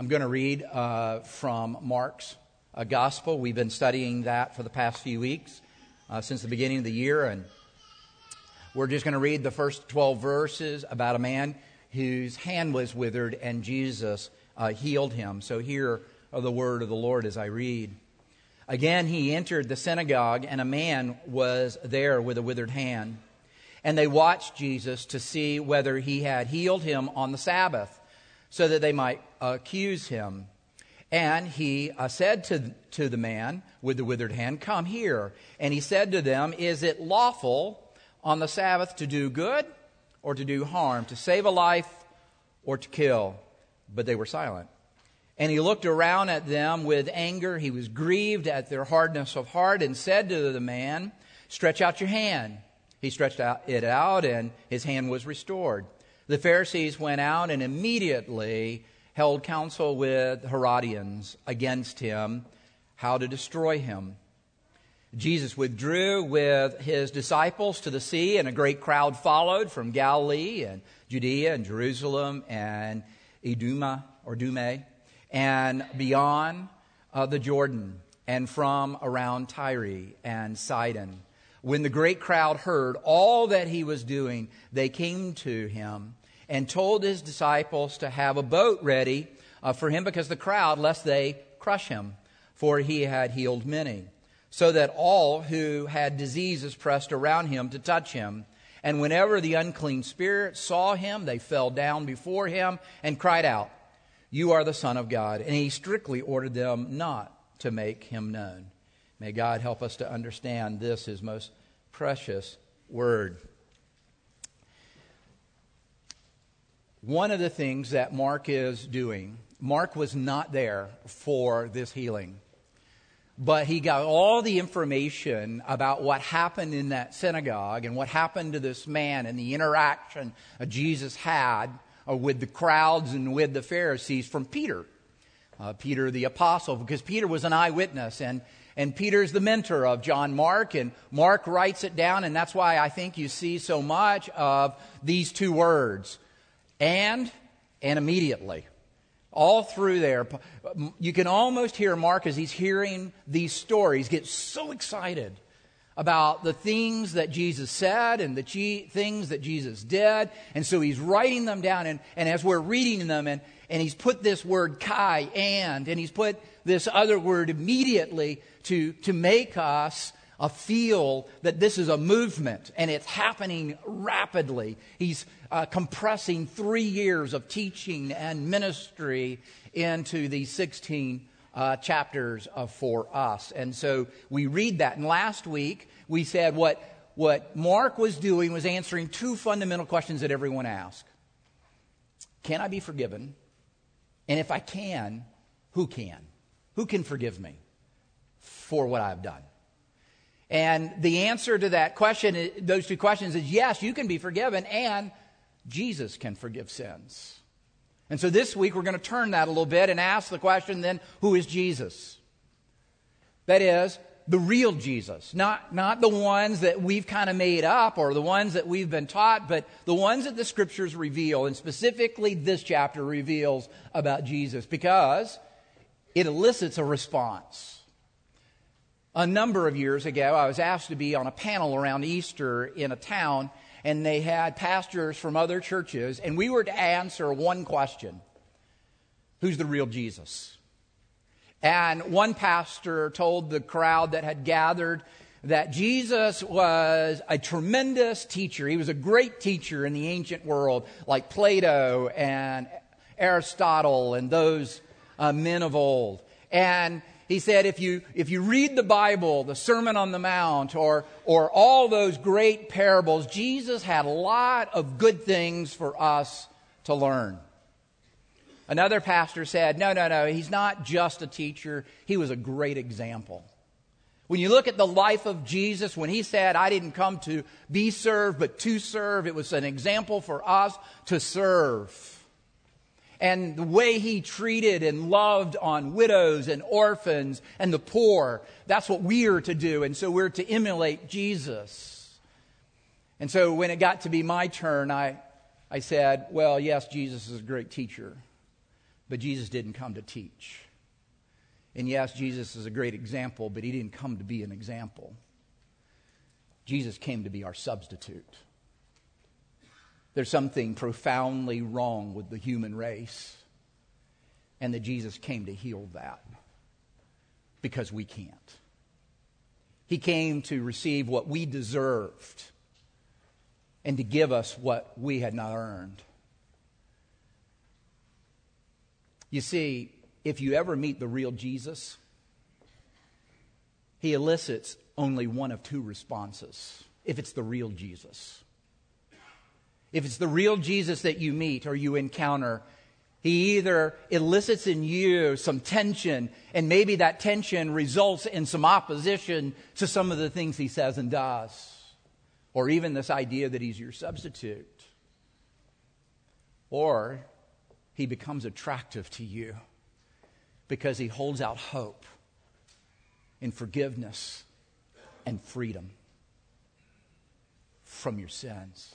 I'm going to read uh, from Mark's uh, Gospel. We've been studying that for the past few weeks uh, since the beginning of the year, and we're just going to read the first 12 verses about a man whose hand was withered and Jesus uh, healed him. So here are the word of the Lord as I read. Again, he entered the synagogue, and a man was there with a withered hand. And they watched Jesus to see whether he had healed him on the Sabbath, so that they might accuse him. And he uh, said to, to the man with the withered hand, Come here. And he said to them, Is it lawful on the Sabbath to do good or to do harm, to save a life or to kill? But they were silent. And he looked around at them with anger. He was grieved at their hardness of heart and said to the man, Stretch out your hand. He stretched out, it out, and his hand was restored. The Pharisees went out and immediately held counsel with Herodians against him, how to destroy him. Jesus withdrew with his disciples to the sea, and a great crowd followed from Galilee and Judea and Jerusalem and Iduma or Dume and beyond uh, the Jordan and from around Tyre and Sidon. When the great crowd heard all that he was doing, they came to him and told his disciples to have a boat ready uh, for him because the crowd, lest they crush him, for he had healed many. So that all who had diseases pressed around him to touch him. And whenever the unclean spirits saw him, they fell down before him and cried out, you are the Son of God. And he strictly ordered them not to make him known. May God help us to understand this, his most precious word. One of the things that Mark is doing, Mark was not there for this healing, but he got all the information about what happened in that synagogue and what happened to this man and the interaction Jesus had uh, with the crowds and with the Pharisees from Peter. Uh, Peter the apostle, because Peter was an eyewitness and, and Peter's the mentor of John Mark, and Mark writes it down, and that's why I think you see so much of these two words and and immediately. All through there, you can almost hear Mark as he's hearing these stories get so excited about the things that Jesus said and the things that Jesus did. And so he's writing them down. And, and as we're reading them, and, and he's put this word kai, and, and he's put this other word immediately to, to make us uh, feel that this is a movement and it's happening rapidly. He's uh, compressing three years of teaching and ministry into these 16 uh, chapters for us. And so we read that. And last week we said what, what Mark was doing was answering two fundamental questions that everyone asks Can I be forgiven? And if I can, who can? Who can forgive me for what I've done? And the answer to that question, those two questions, is yes, you can be forgiven, and Jesus can forgive sins. And so this week we're going to turn that a little bit and ask the question then, who is Jesus? That is, the real Jesus, not, not the ones that we've kind of made up or the ones that we've been taught, but the ones that the scriptures reveal, and specifically this chapter reveals about Jesus because it elicits a response. A number of years ago, I was asked to be on a panel around Easter in a town and they had pastors from other churches, and we were to answer one question Who's the real Jesus? And one pastor told the crowd that had gathered that Jesus was a tremendous teacher. He was a great teacher in the ancient world, like Plato and Aristotle and those uh, men of old. And he said, if you, if you read the Bible, the Sermon on the Mount, or, or all those great parables, Jesus had a lot of good things for us to learn. Another pastor said, no, no, no, he's not just a teacher, he was a great example. When you look at the life of Jesus, when he said, I didn't come to be served, but to serve, it was an example for us to serve and the way he treated and loved on widows and orphans and the poor. That's what we are to do. And so we're to emulate Jesus. And so when it got to be my turn, I, I said, Well, yes, Jesus is a great teacher. But Jesus didn't come to teach. And yes, Jesus is a great example, but he didn't come to be an example. Jesus came to be our substitute. There's something profoundly wrong with the human race, and that Jesus came to heal that because we can't. He came to receive what we deserved and to give us what we had not earned. You see, if you ever meet the real Jesus, he elicits only one of two responses if it's the real Jesus. If it's the real Jesus that you meet or you encounter, he either elicits in you some tension, and maybe that tension results in some opposition to some of the things he says and does, or even this idea that he's your substitute. Or he becomes attractive to you because he holds out hope in forgiveness and freedom from your sins.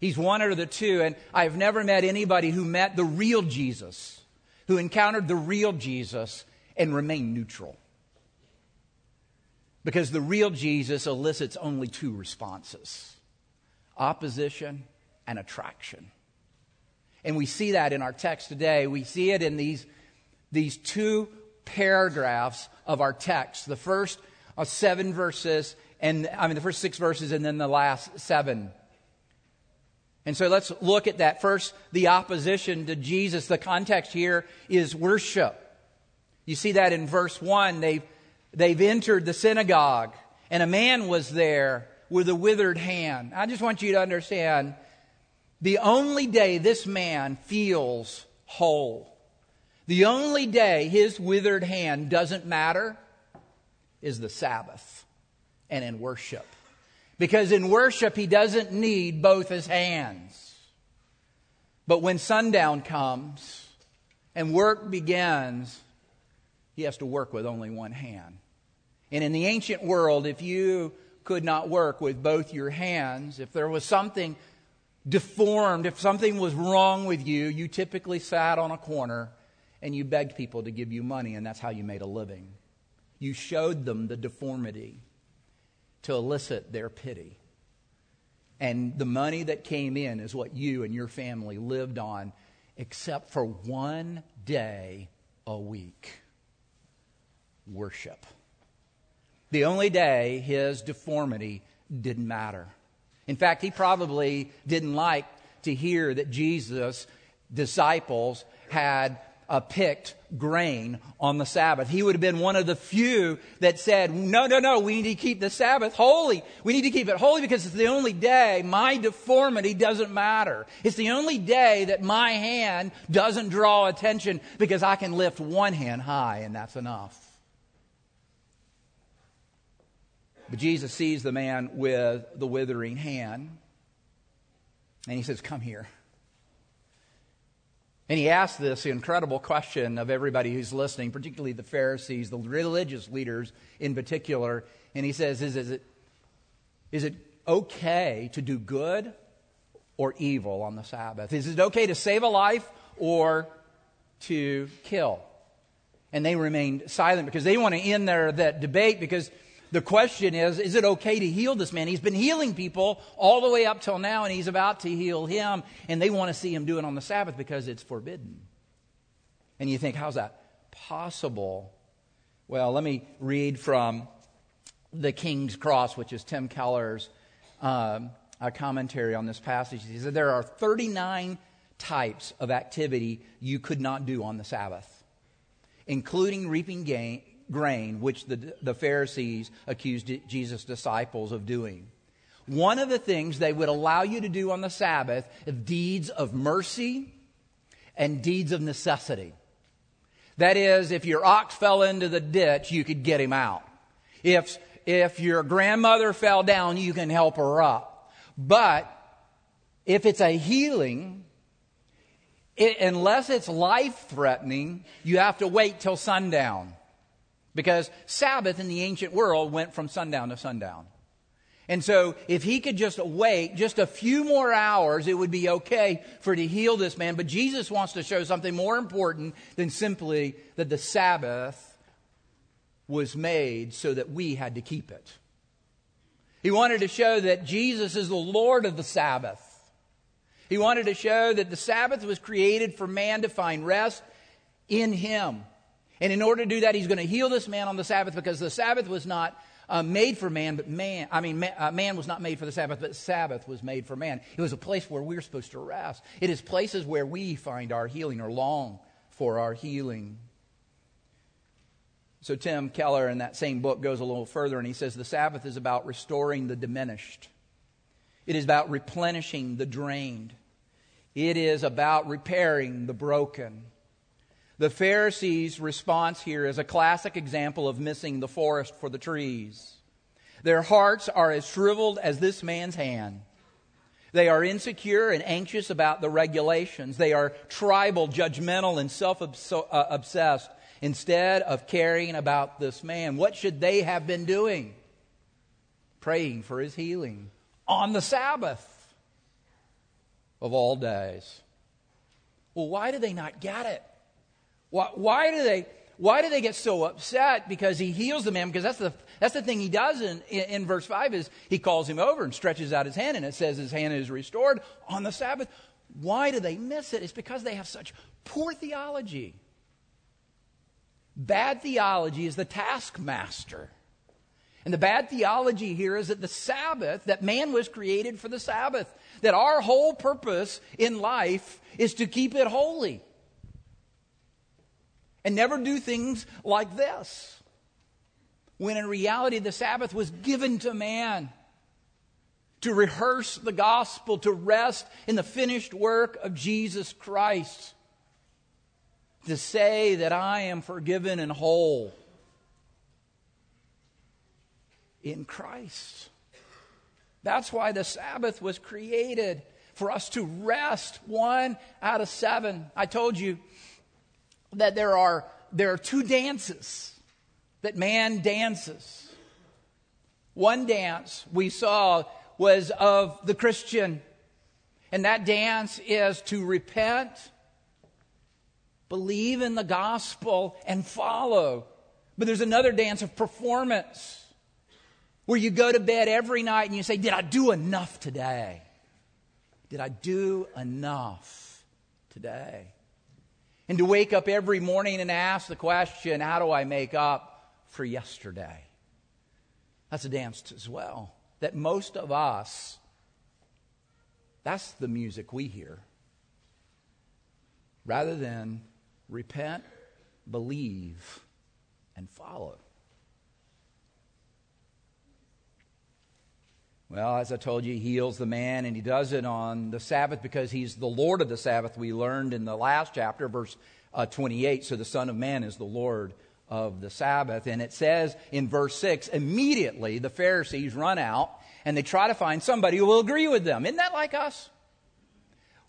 He's one of the two, and I've never met anybody who met the real Jesus, who encountered the real Jesus and remained neutral. Because the real Jesus elicits only two responses opposition and attraction. And we see that in our text today. We see it in these, these two paragraphs of our text. The first uh, seven verses, and I mean, the first six verses, and then the last seven. And so let's look at that. First, the opposition to Jesus. The context here is worship. You see that in verse 1. They've, they've entered the synagogue, and a man was there with a withered hand. I just want you to understand the only day this man feels whole, the only day his withered hand doesn't matter is the Sabbath and in worship. Because in worship, he doesn't need both his hands. But when sundown comes and work begins, he has to work with only one hand. And in the ancient world, if you could not work with both your hands, if there was something deformed, if something was wrong with you, you typically sat on a corner and you begged people to give you money, and that's how you made a living. You showed them the deformity to elicit their pity. And the money that came in is what you and your family lived on, except for one day a week worship. The only day his deformity didn't matter. In fact, he probably didn't like to hear that Jesus' disciples had uh, picked grain on the Sabbath. He would have been one of the few that said, no, no, no, we need to keep the Sabbath holy. We need to keep it holy because it's the only day my deformity doesn't matter. It's the only day that my hand doesn't draw attention because I can lift one hand high and that's enough. But Jesus sees the man with the withering hand, and he says, Come here. And he asks this incredible question of everybody who's listening, particularly the Pharisees, the religious leaders in particular. And he says, Is, is, it, is it okay to do good or evil on the Sabbath? Is it okay to save a life or to kill? And they remained silent because they want to end their that debate because the question is, is it okay to heal this man? He's been healing people all the way up till now, and he's about to heal him, and they want to see him do it on the Sabbath because it's forbidden. And you think, how's that possible? Well, let me read from the King's Cross, which is Tim Keller's um, commentary on this passage. He said there are 39 types of activity you could not do on the Sabbath, including reaping gain, grain, which the, the Pharisees accused Jesus' disciples of doing. One of the things they would allow you to do on the Sabbath is deeds of mercy and deeds of necessity. That is, if your ox fell into the ditch, you could get him out. If, if your grandmother fell down, you can help her up. But if it's a healing, it, unless it's life threatening, you have to wait till sundown. Because Sabbath in the ancient world went from sundown to sundown. And so, if he could just wait just a few more hours, it would be okay for to heal this man. But Jesus wants to show something more important than simply that the Sabbath was made so that we had to keep it. He wanted to show that Jesus is the Lord of the Sabbath. He wanted to show that the Sabbath was created for man to find rest in him. And in order to do that, he's going to heal this man on the Sabbath because the Sabbath was not uh, made for man, but man, I mean, man, uh, man was not made for the Sabbath, but Sabbath was made for man. It was a place where we're supposed to rest. It is places where we find our healing or long for our healing. So Tim Keller in that same book goes a little further and he says the Sabbath is about restoring the diminished. It is about replenishing the drained. It is about repairing the broken. The Pharisees' response here is a classic example of missing the forest for the trees. Their hearts are as shriveled as this man's hand. They are insecure and anxious about the regulations. They are tribal, judgmental, and self obsessed instead of caring about this man. What should they have been doing? Praying for his healing on the Sabbath of all days. Well, why do they not get it? Why, why, do they, why do they get so upset? Because he heals the man, because that's the, that's the thing he does in, in, in verse 5 is he calls him over and stretches out his hand, and it says his hand is restored on the Sabbath. Why do they miss it? It's because they have such poor theology. Bad theology is the taskmaster. And the bad theology here is that the Sabbath, that man was created for the Sabbath, that our whole purpose in life is to keep it holy and never do things like this. When in reality, the Sabbath was given to man to rehearse the gospel, to rest in the finished work of Jesus Christ, to say that I am forgiven and whole in Christ. That's why the Sabbath was created for us to rest one out of seven. I told you that there are, there are two dances that man dances. One dance we saw was of the Christian, and that dance is to repent, believe in the gospel, and follow. But there's another dance of performance where you go to bed every night and you say, Did I do enough today? Did I do enough today? And to wake up every morning and ask the question, How do I make up for yesterday? That's a dance as well. That most of us, that's the music we hear. Rather than repent, believe, and follow. Well, as I told you, he heals the man, and he does it on the Sabbath because he's the Lord of the Sabbath. We learned in the last chapter, verse uh, 28. So the Son of Man is the Lord of the Sabbath. And it says in verse 6 immediately the Pharisees run out and they try to find somebody who will agree with them. Isn't that like us?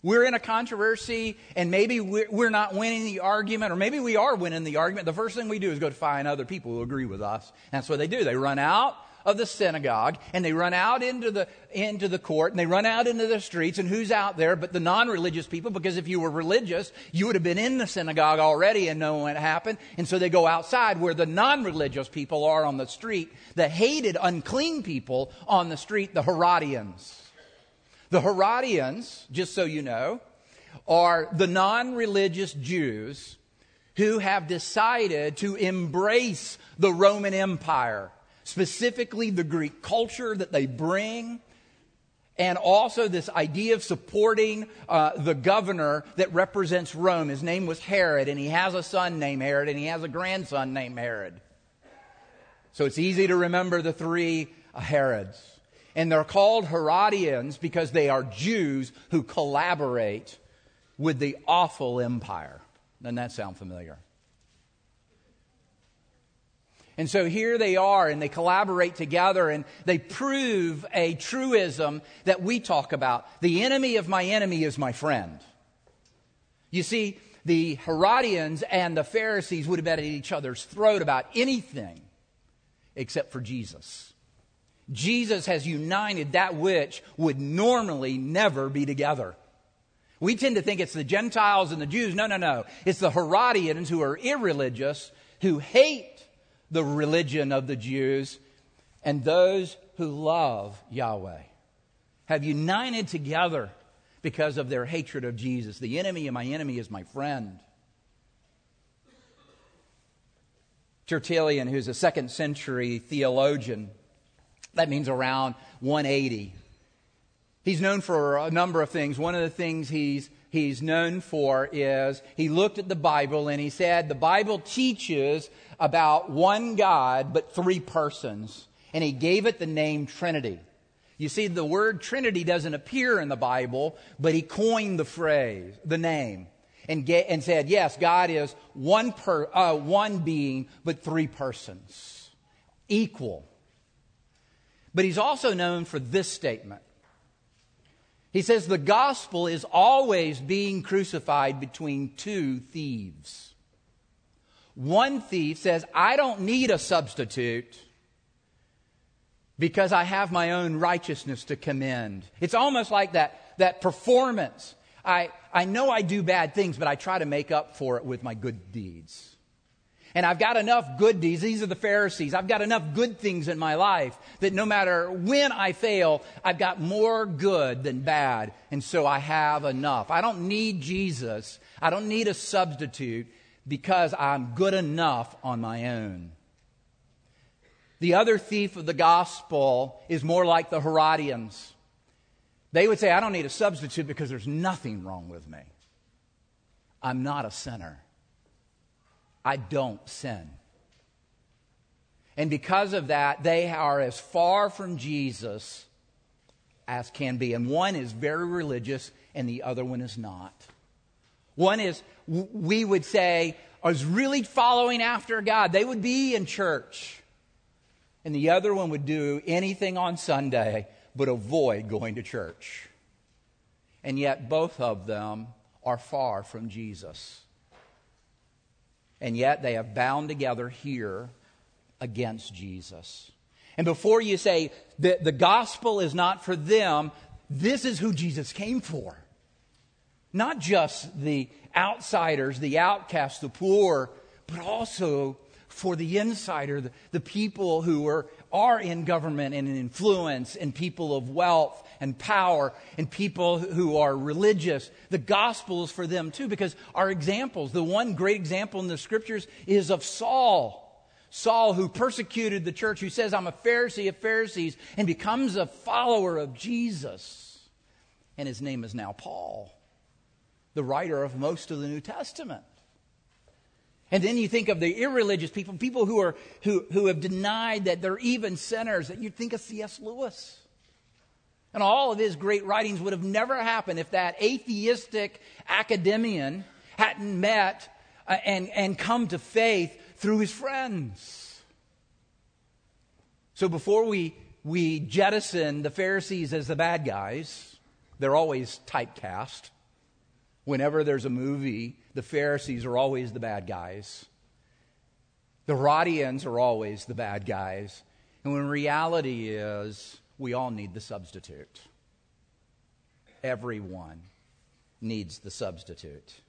We're in a controversy and maybe we're not winning the argument, or maybe we are winning the argument. The first thing we do is go to find other people who agree with us. That's what they do. They run out of the synagogue and they run out into the, into the court and they run out into the streets and who's out there but the non-religious people because if you were religious, you would have been in the synagogue already and known what happened. And so they go outside where the non-religious people are on the street, the hated unclean people on the street, the Herodians. The Herodians, just so you know, are the non-religious Jews who have decided to embrace the Roman Empire specifically the Greek culture that they bring, and also this idea of supporting uh, the governor that represents Rome. His name was Herod, and he has a son named Herod, and he has a grandson named Herod. So it's easy to remember the three Herods. And they're called Herodians because they are Jews who collaborate with the awful empire. Doesn't that sound familiar? And so here they are, and they collaborate together, and they prove a truism that we talk about. The enemy of my enemy is my friend. You see, the Herodians and the Pharisees would have been at each other's throat about anything except for Jesus. Jesus has united that which would normally never be together. We tend to think it's the Gentiles and the Jews. No, no, no. It's the Herodians who are irreligious, who hate the religion of the Jews, and those who love Yahweh have united together because of their hatred of Jesus. The enemy of my enemy is my friend. Tertullian, who's a second century theologian, that means around 180. He's known for a number of things. One of the things he's, he's known for is he looked at the Bible and he said the Bible teaches about one God but three persons. And he gave it the name Trinity. You see, the word Trinity doesn't appear in the Bible, but he coined the phrase, the name, and, get, and said, yes, God is one, per, uh, one being, but three persons, equal. But he's also known for this statement. He says the gospel is always being crucified between two thieves. One thief says, I don't need a substitute because I have my own righteousness to commend. It's almost like that, that performance. I, I know I do bad things, but I try to make up for it with my good deeds. And I've got enough good deeds. These are the Pharisees. I've got enough good things in my life that no matter when I fail, I've got more good than bad. And so I have enough. I don't need Jesus. I don't need a substitute because I'm good enough on my own. The other thief of the gospel is more like the Herodians. They would say, I don't need a substitute because there's nothing wrong with me. I'm not a sinner. I don't sin. And because of that, they are as far from Jesus as can be. And one is very religious, and the other one is not. One is, we would say, is really following after God. They would be in church. And the other one would do anything on Sunday but avoid going to church. And yet, both of them are far from Jesus and yet they have bound together here against Jesus. And before you say that the gospel is not for them, this is who Jesus came for. Not just the outsiders, the outcasts, the poor, but also for the insider, the, the people who are, are in government and in influence, and people of wealth and power, and people who are religious. The gospel is for them too, because our examples, the one great example in the scriptures is of Saul. Saul, who persecuted the church, who says, I'm a Pharisee of Pharisees, and becomes a follower of Jesus. And his name is now Paul, the writer of most of the New Testament. And then you think of the irreligious people, people who, are, who, who have denied that they're even sinners, that you think of C.S. Lewis. And all of his great writings would have never happened if that atheistic academician hadn't met uh, and, and come to faith through his friends. So before we, we jettison the Pharisees as the bad guys, they're always typecast. Whenever there's a movie, the Pharisees are always the bad guys. The Herodians are always the bad guys. And when reality is, we all need the substitute. Everyone needs the substitute.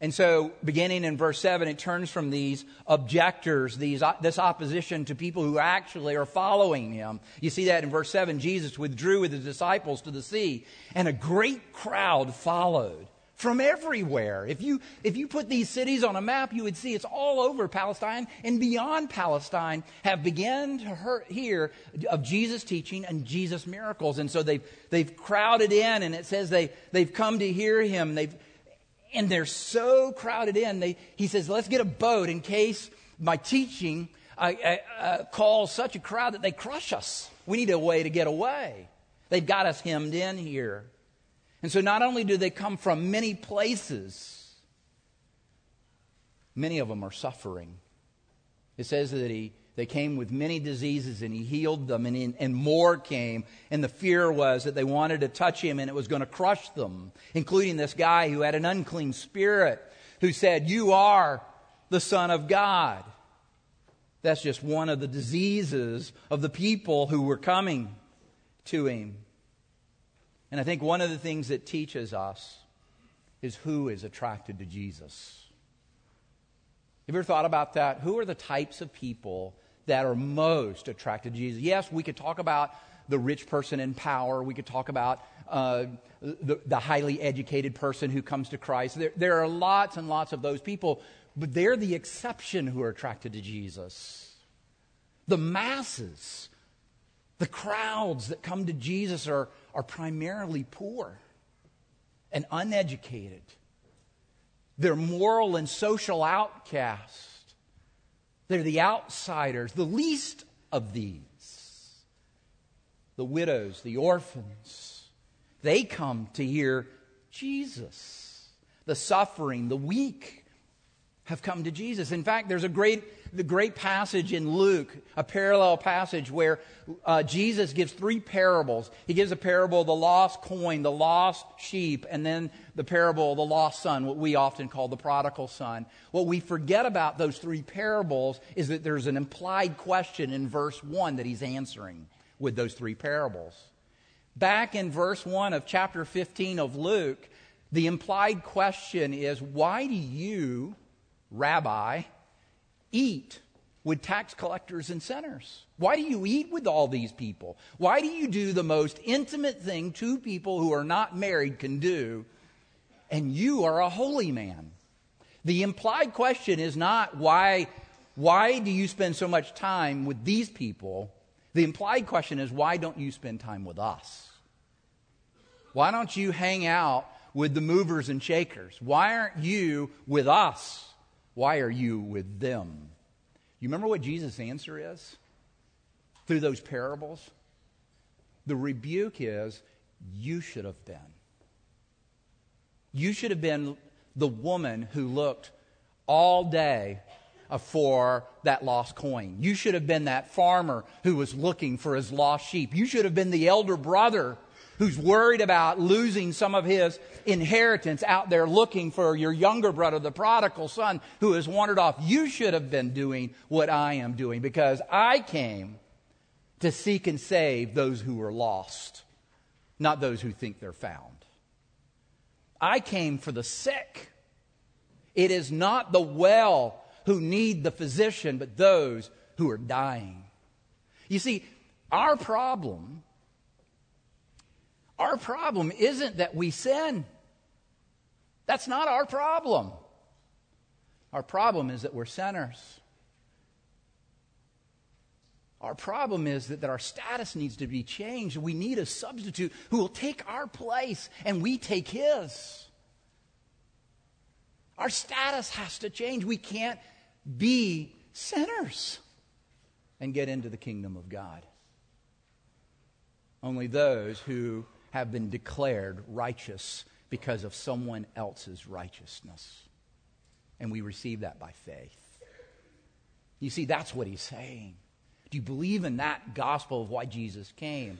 And so, beginning in verse 7, it turns from these objectors, these, this opposition to people who actually are following him. You see that in verse 7. Jesus withdrew with his disciples to the sea, and a great crowd followed from everywhere. If you, if you put these cities on a map, you would see it's all over Palestine and beyond Palestine have begun to hear of Jesus' teaching and Jesus' miracles. And so they've, they've crowded in, and it says they, they've come to hear him. They've, and they're so crowded in. They, he says, let's get a boat in case my teaching uh, calls such a crowd that they crush us. We need a way to get away. They've got us hemmed in here. And so not only do they come from many places, many of them are suffering. It says that he, they came with many diseases and he healed them, and, and more came. And the fear was that they wanted to touch him and it was going to crush them, including this guy who had an unclean spirit who said, You are the Son of God. That's just one of the diseases of the people who were coming to him. And I think one of the things that teaches us is who is attracted to Jesus. Have you ever thought about that? Who are the types of people that are most attracted to Jesus? Yes, we could talk about the rich person in power. We could talk about uh, the, the, highly educated person who comes to Christ. There, there are lots and lots of those people, but they're the exception who are attracted to Jesus. The masses, the crowds that come to Jesus are, are primarily poor and uneducated. They're moral and social outcasts. They're the outsiders, the least of these. The widows, the orphans, they come to hear Jesus. The suffering, the weak have come to Jesus. In fact, there's a great the great passage in Luke, a parallel passage where uh, Jesus gives three parables. He gives a parable of the lost coin, the lost sheep, and then the parable of the lost son, what we often call the prodigal son. What we forget about those three parables is that there's an implied question in verse 1 that he's answering with those three parables. Back in verse 1 of chapter 15 of Luke, the implied question is why do you, Rabbi, eat with tax collectors and sinners? Why do you eat with all these people? Why do you do the most intimate thing two people who are not married can do, and you are a holy man? The implied question is not why, why do you spend so much time with these people? The implied question is why don't you spend time with us? Why don't you hang out with the movers and shakers? Why aren't you with us? Why are you with them? You remember what Jesus' answer is through those parables? The rebuke is, you should have been. You should have been the woman who looked all day for that lost coin. You should have been that farmer who was looking for his lost sheep. You should have been the elder brother who's worried about losing some of his inheritance out there looking for your younger brother, the prodigal son who has wandered off. You should have been doing what I am doing because I came to seek and save those who are lost, not those who think they're found. I came for the sick. It is not the well who need the physician, but those who are dying. You see, our problem our problem isn't that we sin. That's not our problem. Our problem is that we're sinners. Our problem is that, that our status needs to be changed. We need a substitute who will take our place and we take his. Our status has to change. We can't be sinners and get into the kingdom of God. Only those who have been declared righteous because of someone else's righteousness. And we receive that by faith. You see, that's what he's saying. Do you believe in that gospel of why Jesus came?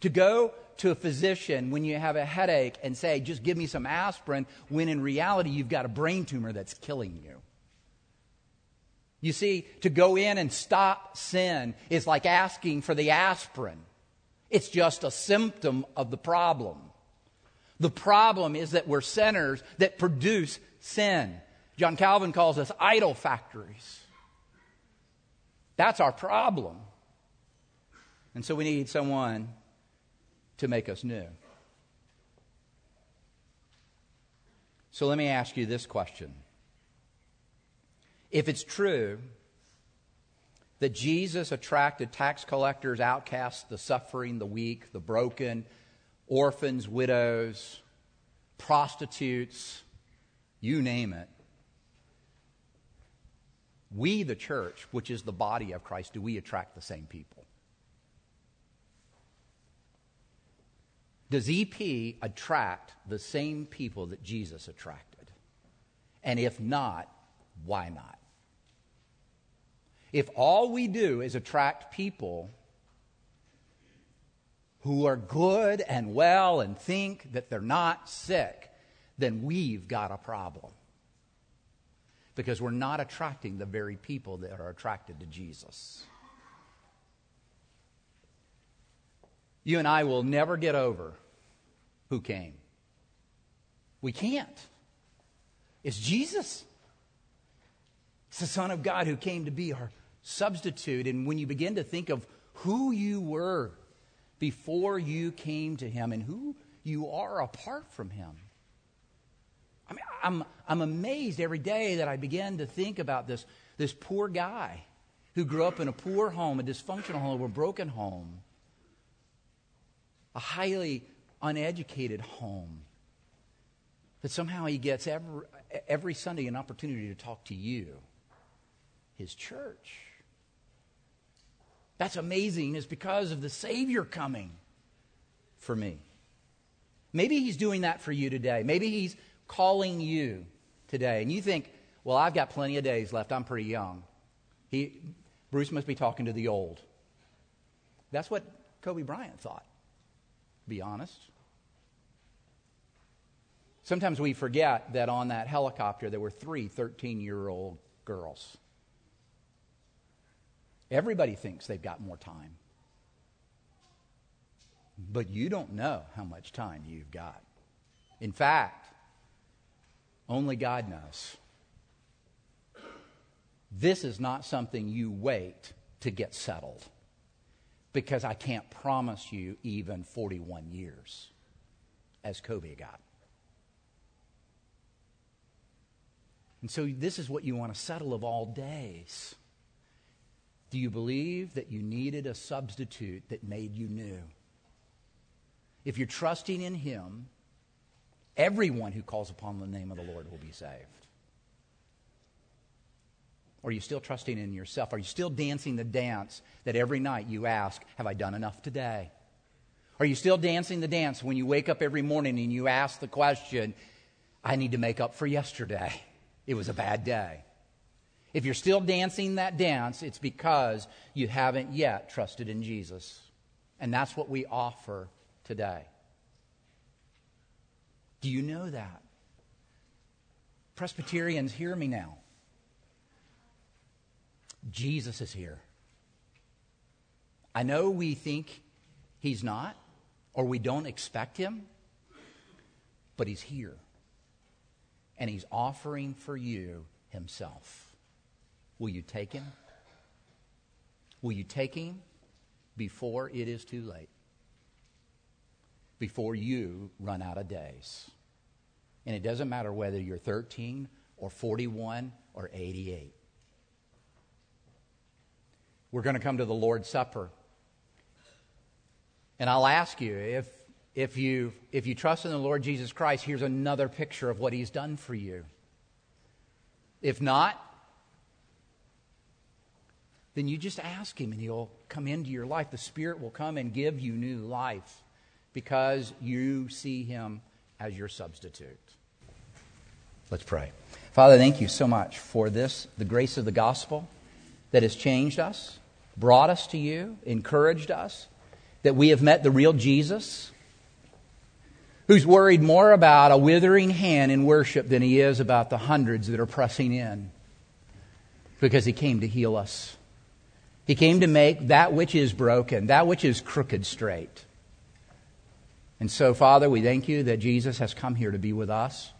To go to a physician when you have a headache and say, just give me some aspirin, when in reality you've got a brain tumor that's killing you. You see, to go in and stop sin is like asking for the aspirin it's just a symptom of the problem. The problem is that we're sinners that produce sin. John Calvin calls us idol factories. That's our problem. And so we need someone to make us new. So let me ask you this question. If it's true that Jesus attracted tax collectors, outcasts, the suffering, the weak, the broken, orphans, widows, prostitutes, you name it. We, the church, which is the body of Christ, do we attract the same people? Does EP attract the same people that Jesus attracted? And if not, why not? If all we do is attract people who are good and well and think that they're not sick, then we've got a problem. because we're not attracting the very people that are attracted to Jesus. You and I will never get over who came. We can't. It's Jesus. It's the Son of God who came to be our substitute. And when you begin to think of who you were before you came to Him and who you are apart from Him, I mean, I'm, I'm amazed every day that I begin to think about this, this poor guy who grew up in a poor home, a dysfunctional home, a broken home, a highly uneducated home. That somehow he gets every, every Sunday an opportunity to talk to you, his church. That's amazing, is because of the Savior coming for me. Maybe he's doing that for you today. Maybe he's calling you today. And you think, well, I've got plenty of days left. I'm pretty young. He, Bruce must be talking to the old. That's what Kobe Bryant thought, be honest. Sometimes we forget that on that helicopter there were three 13 year old girls. Everybody thinks they've got more time. But you don't know how much time you've got. In fact, only God knows. This is not something you wait to get settled because I can't promise you even 41 years as Kobe got. And so, this is what you want to settle of all days. Do you believe that you needed a substitute that made you new? If you're trusting in Him, Everyone who calls upon the name of the Lord will be saved. Or are you still trusting in yourself? Are you still dancing the dance that every night you ask, Have I done enough today? Are you still dancing the dance when you wake up every morning and you ask the question, I need to make up for yesterday? It was a bad day. If you're still dancing that dance, it's because you haven't yet trusted in Jesus. And that's what we offer today. Do you know that? Presbyterians, hear me now. Jesus is here. I know we think he's not, or we don't expect him, but he's here. And he's offering for you himself. Will you take him? Will you take him before it is too late? Before you run out of days? And it doesn't matter whether you're 13 or 41 or 88. We're going to come to the Lord's Supper. And I'll ask you if, if, you if you trust in the Lord Jesus Christ, here's another picture of what he's done for you. If not, then you just ask him and he'll come into your life. The Spirit will come and give you new life because you see him as your substitute. Let's pray. Father, thank you so much for this, the grace of the gospel that has changed us, brought us to you, encouraged us, that we have met the real Jesus, who's worried more about a withering hand in worship than he is about the hundreds that are pressing in, because he came to heal us. He came to make that which is broken, that which is crooked, straight. And so, Father, we thank you that Jesus has come here to be with us.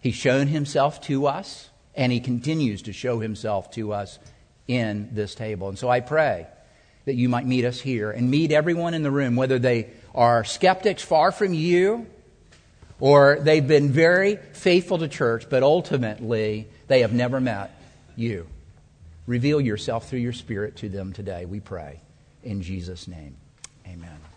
He's shown himself to us, and he continues to show himself to us in this table. And so I pray that you might meet us here and meet everyone in the room, whether they are skeptics far from you or they've been very faithful to church, but ultimately they have never met you. Reveal yourself through your Spirit to them today, we pray. In Jesus' name, amen.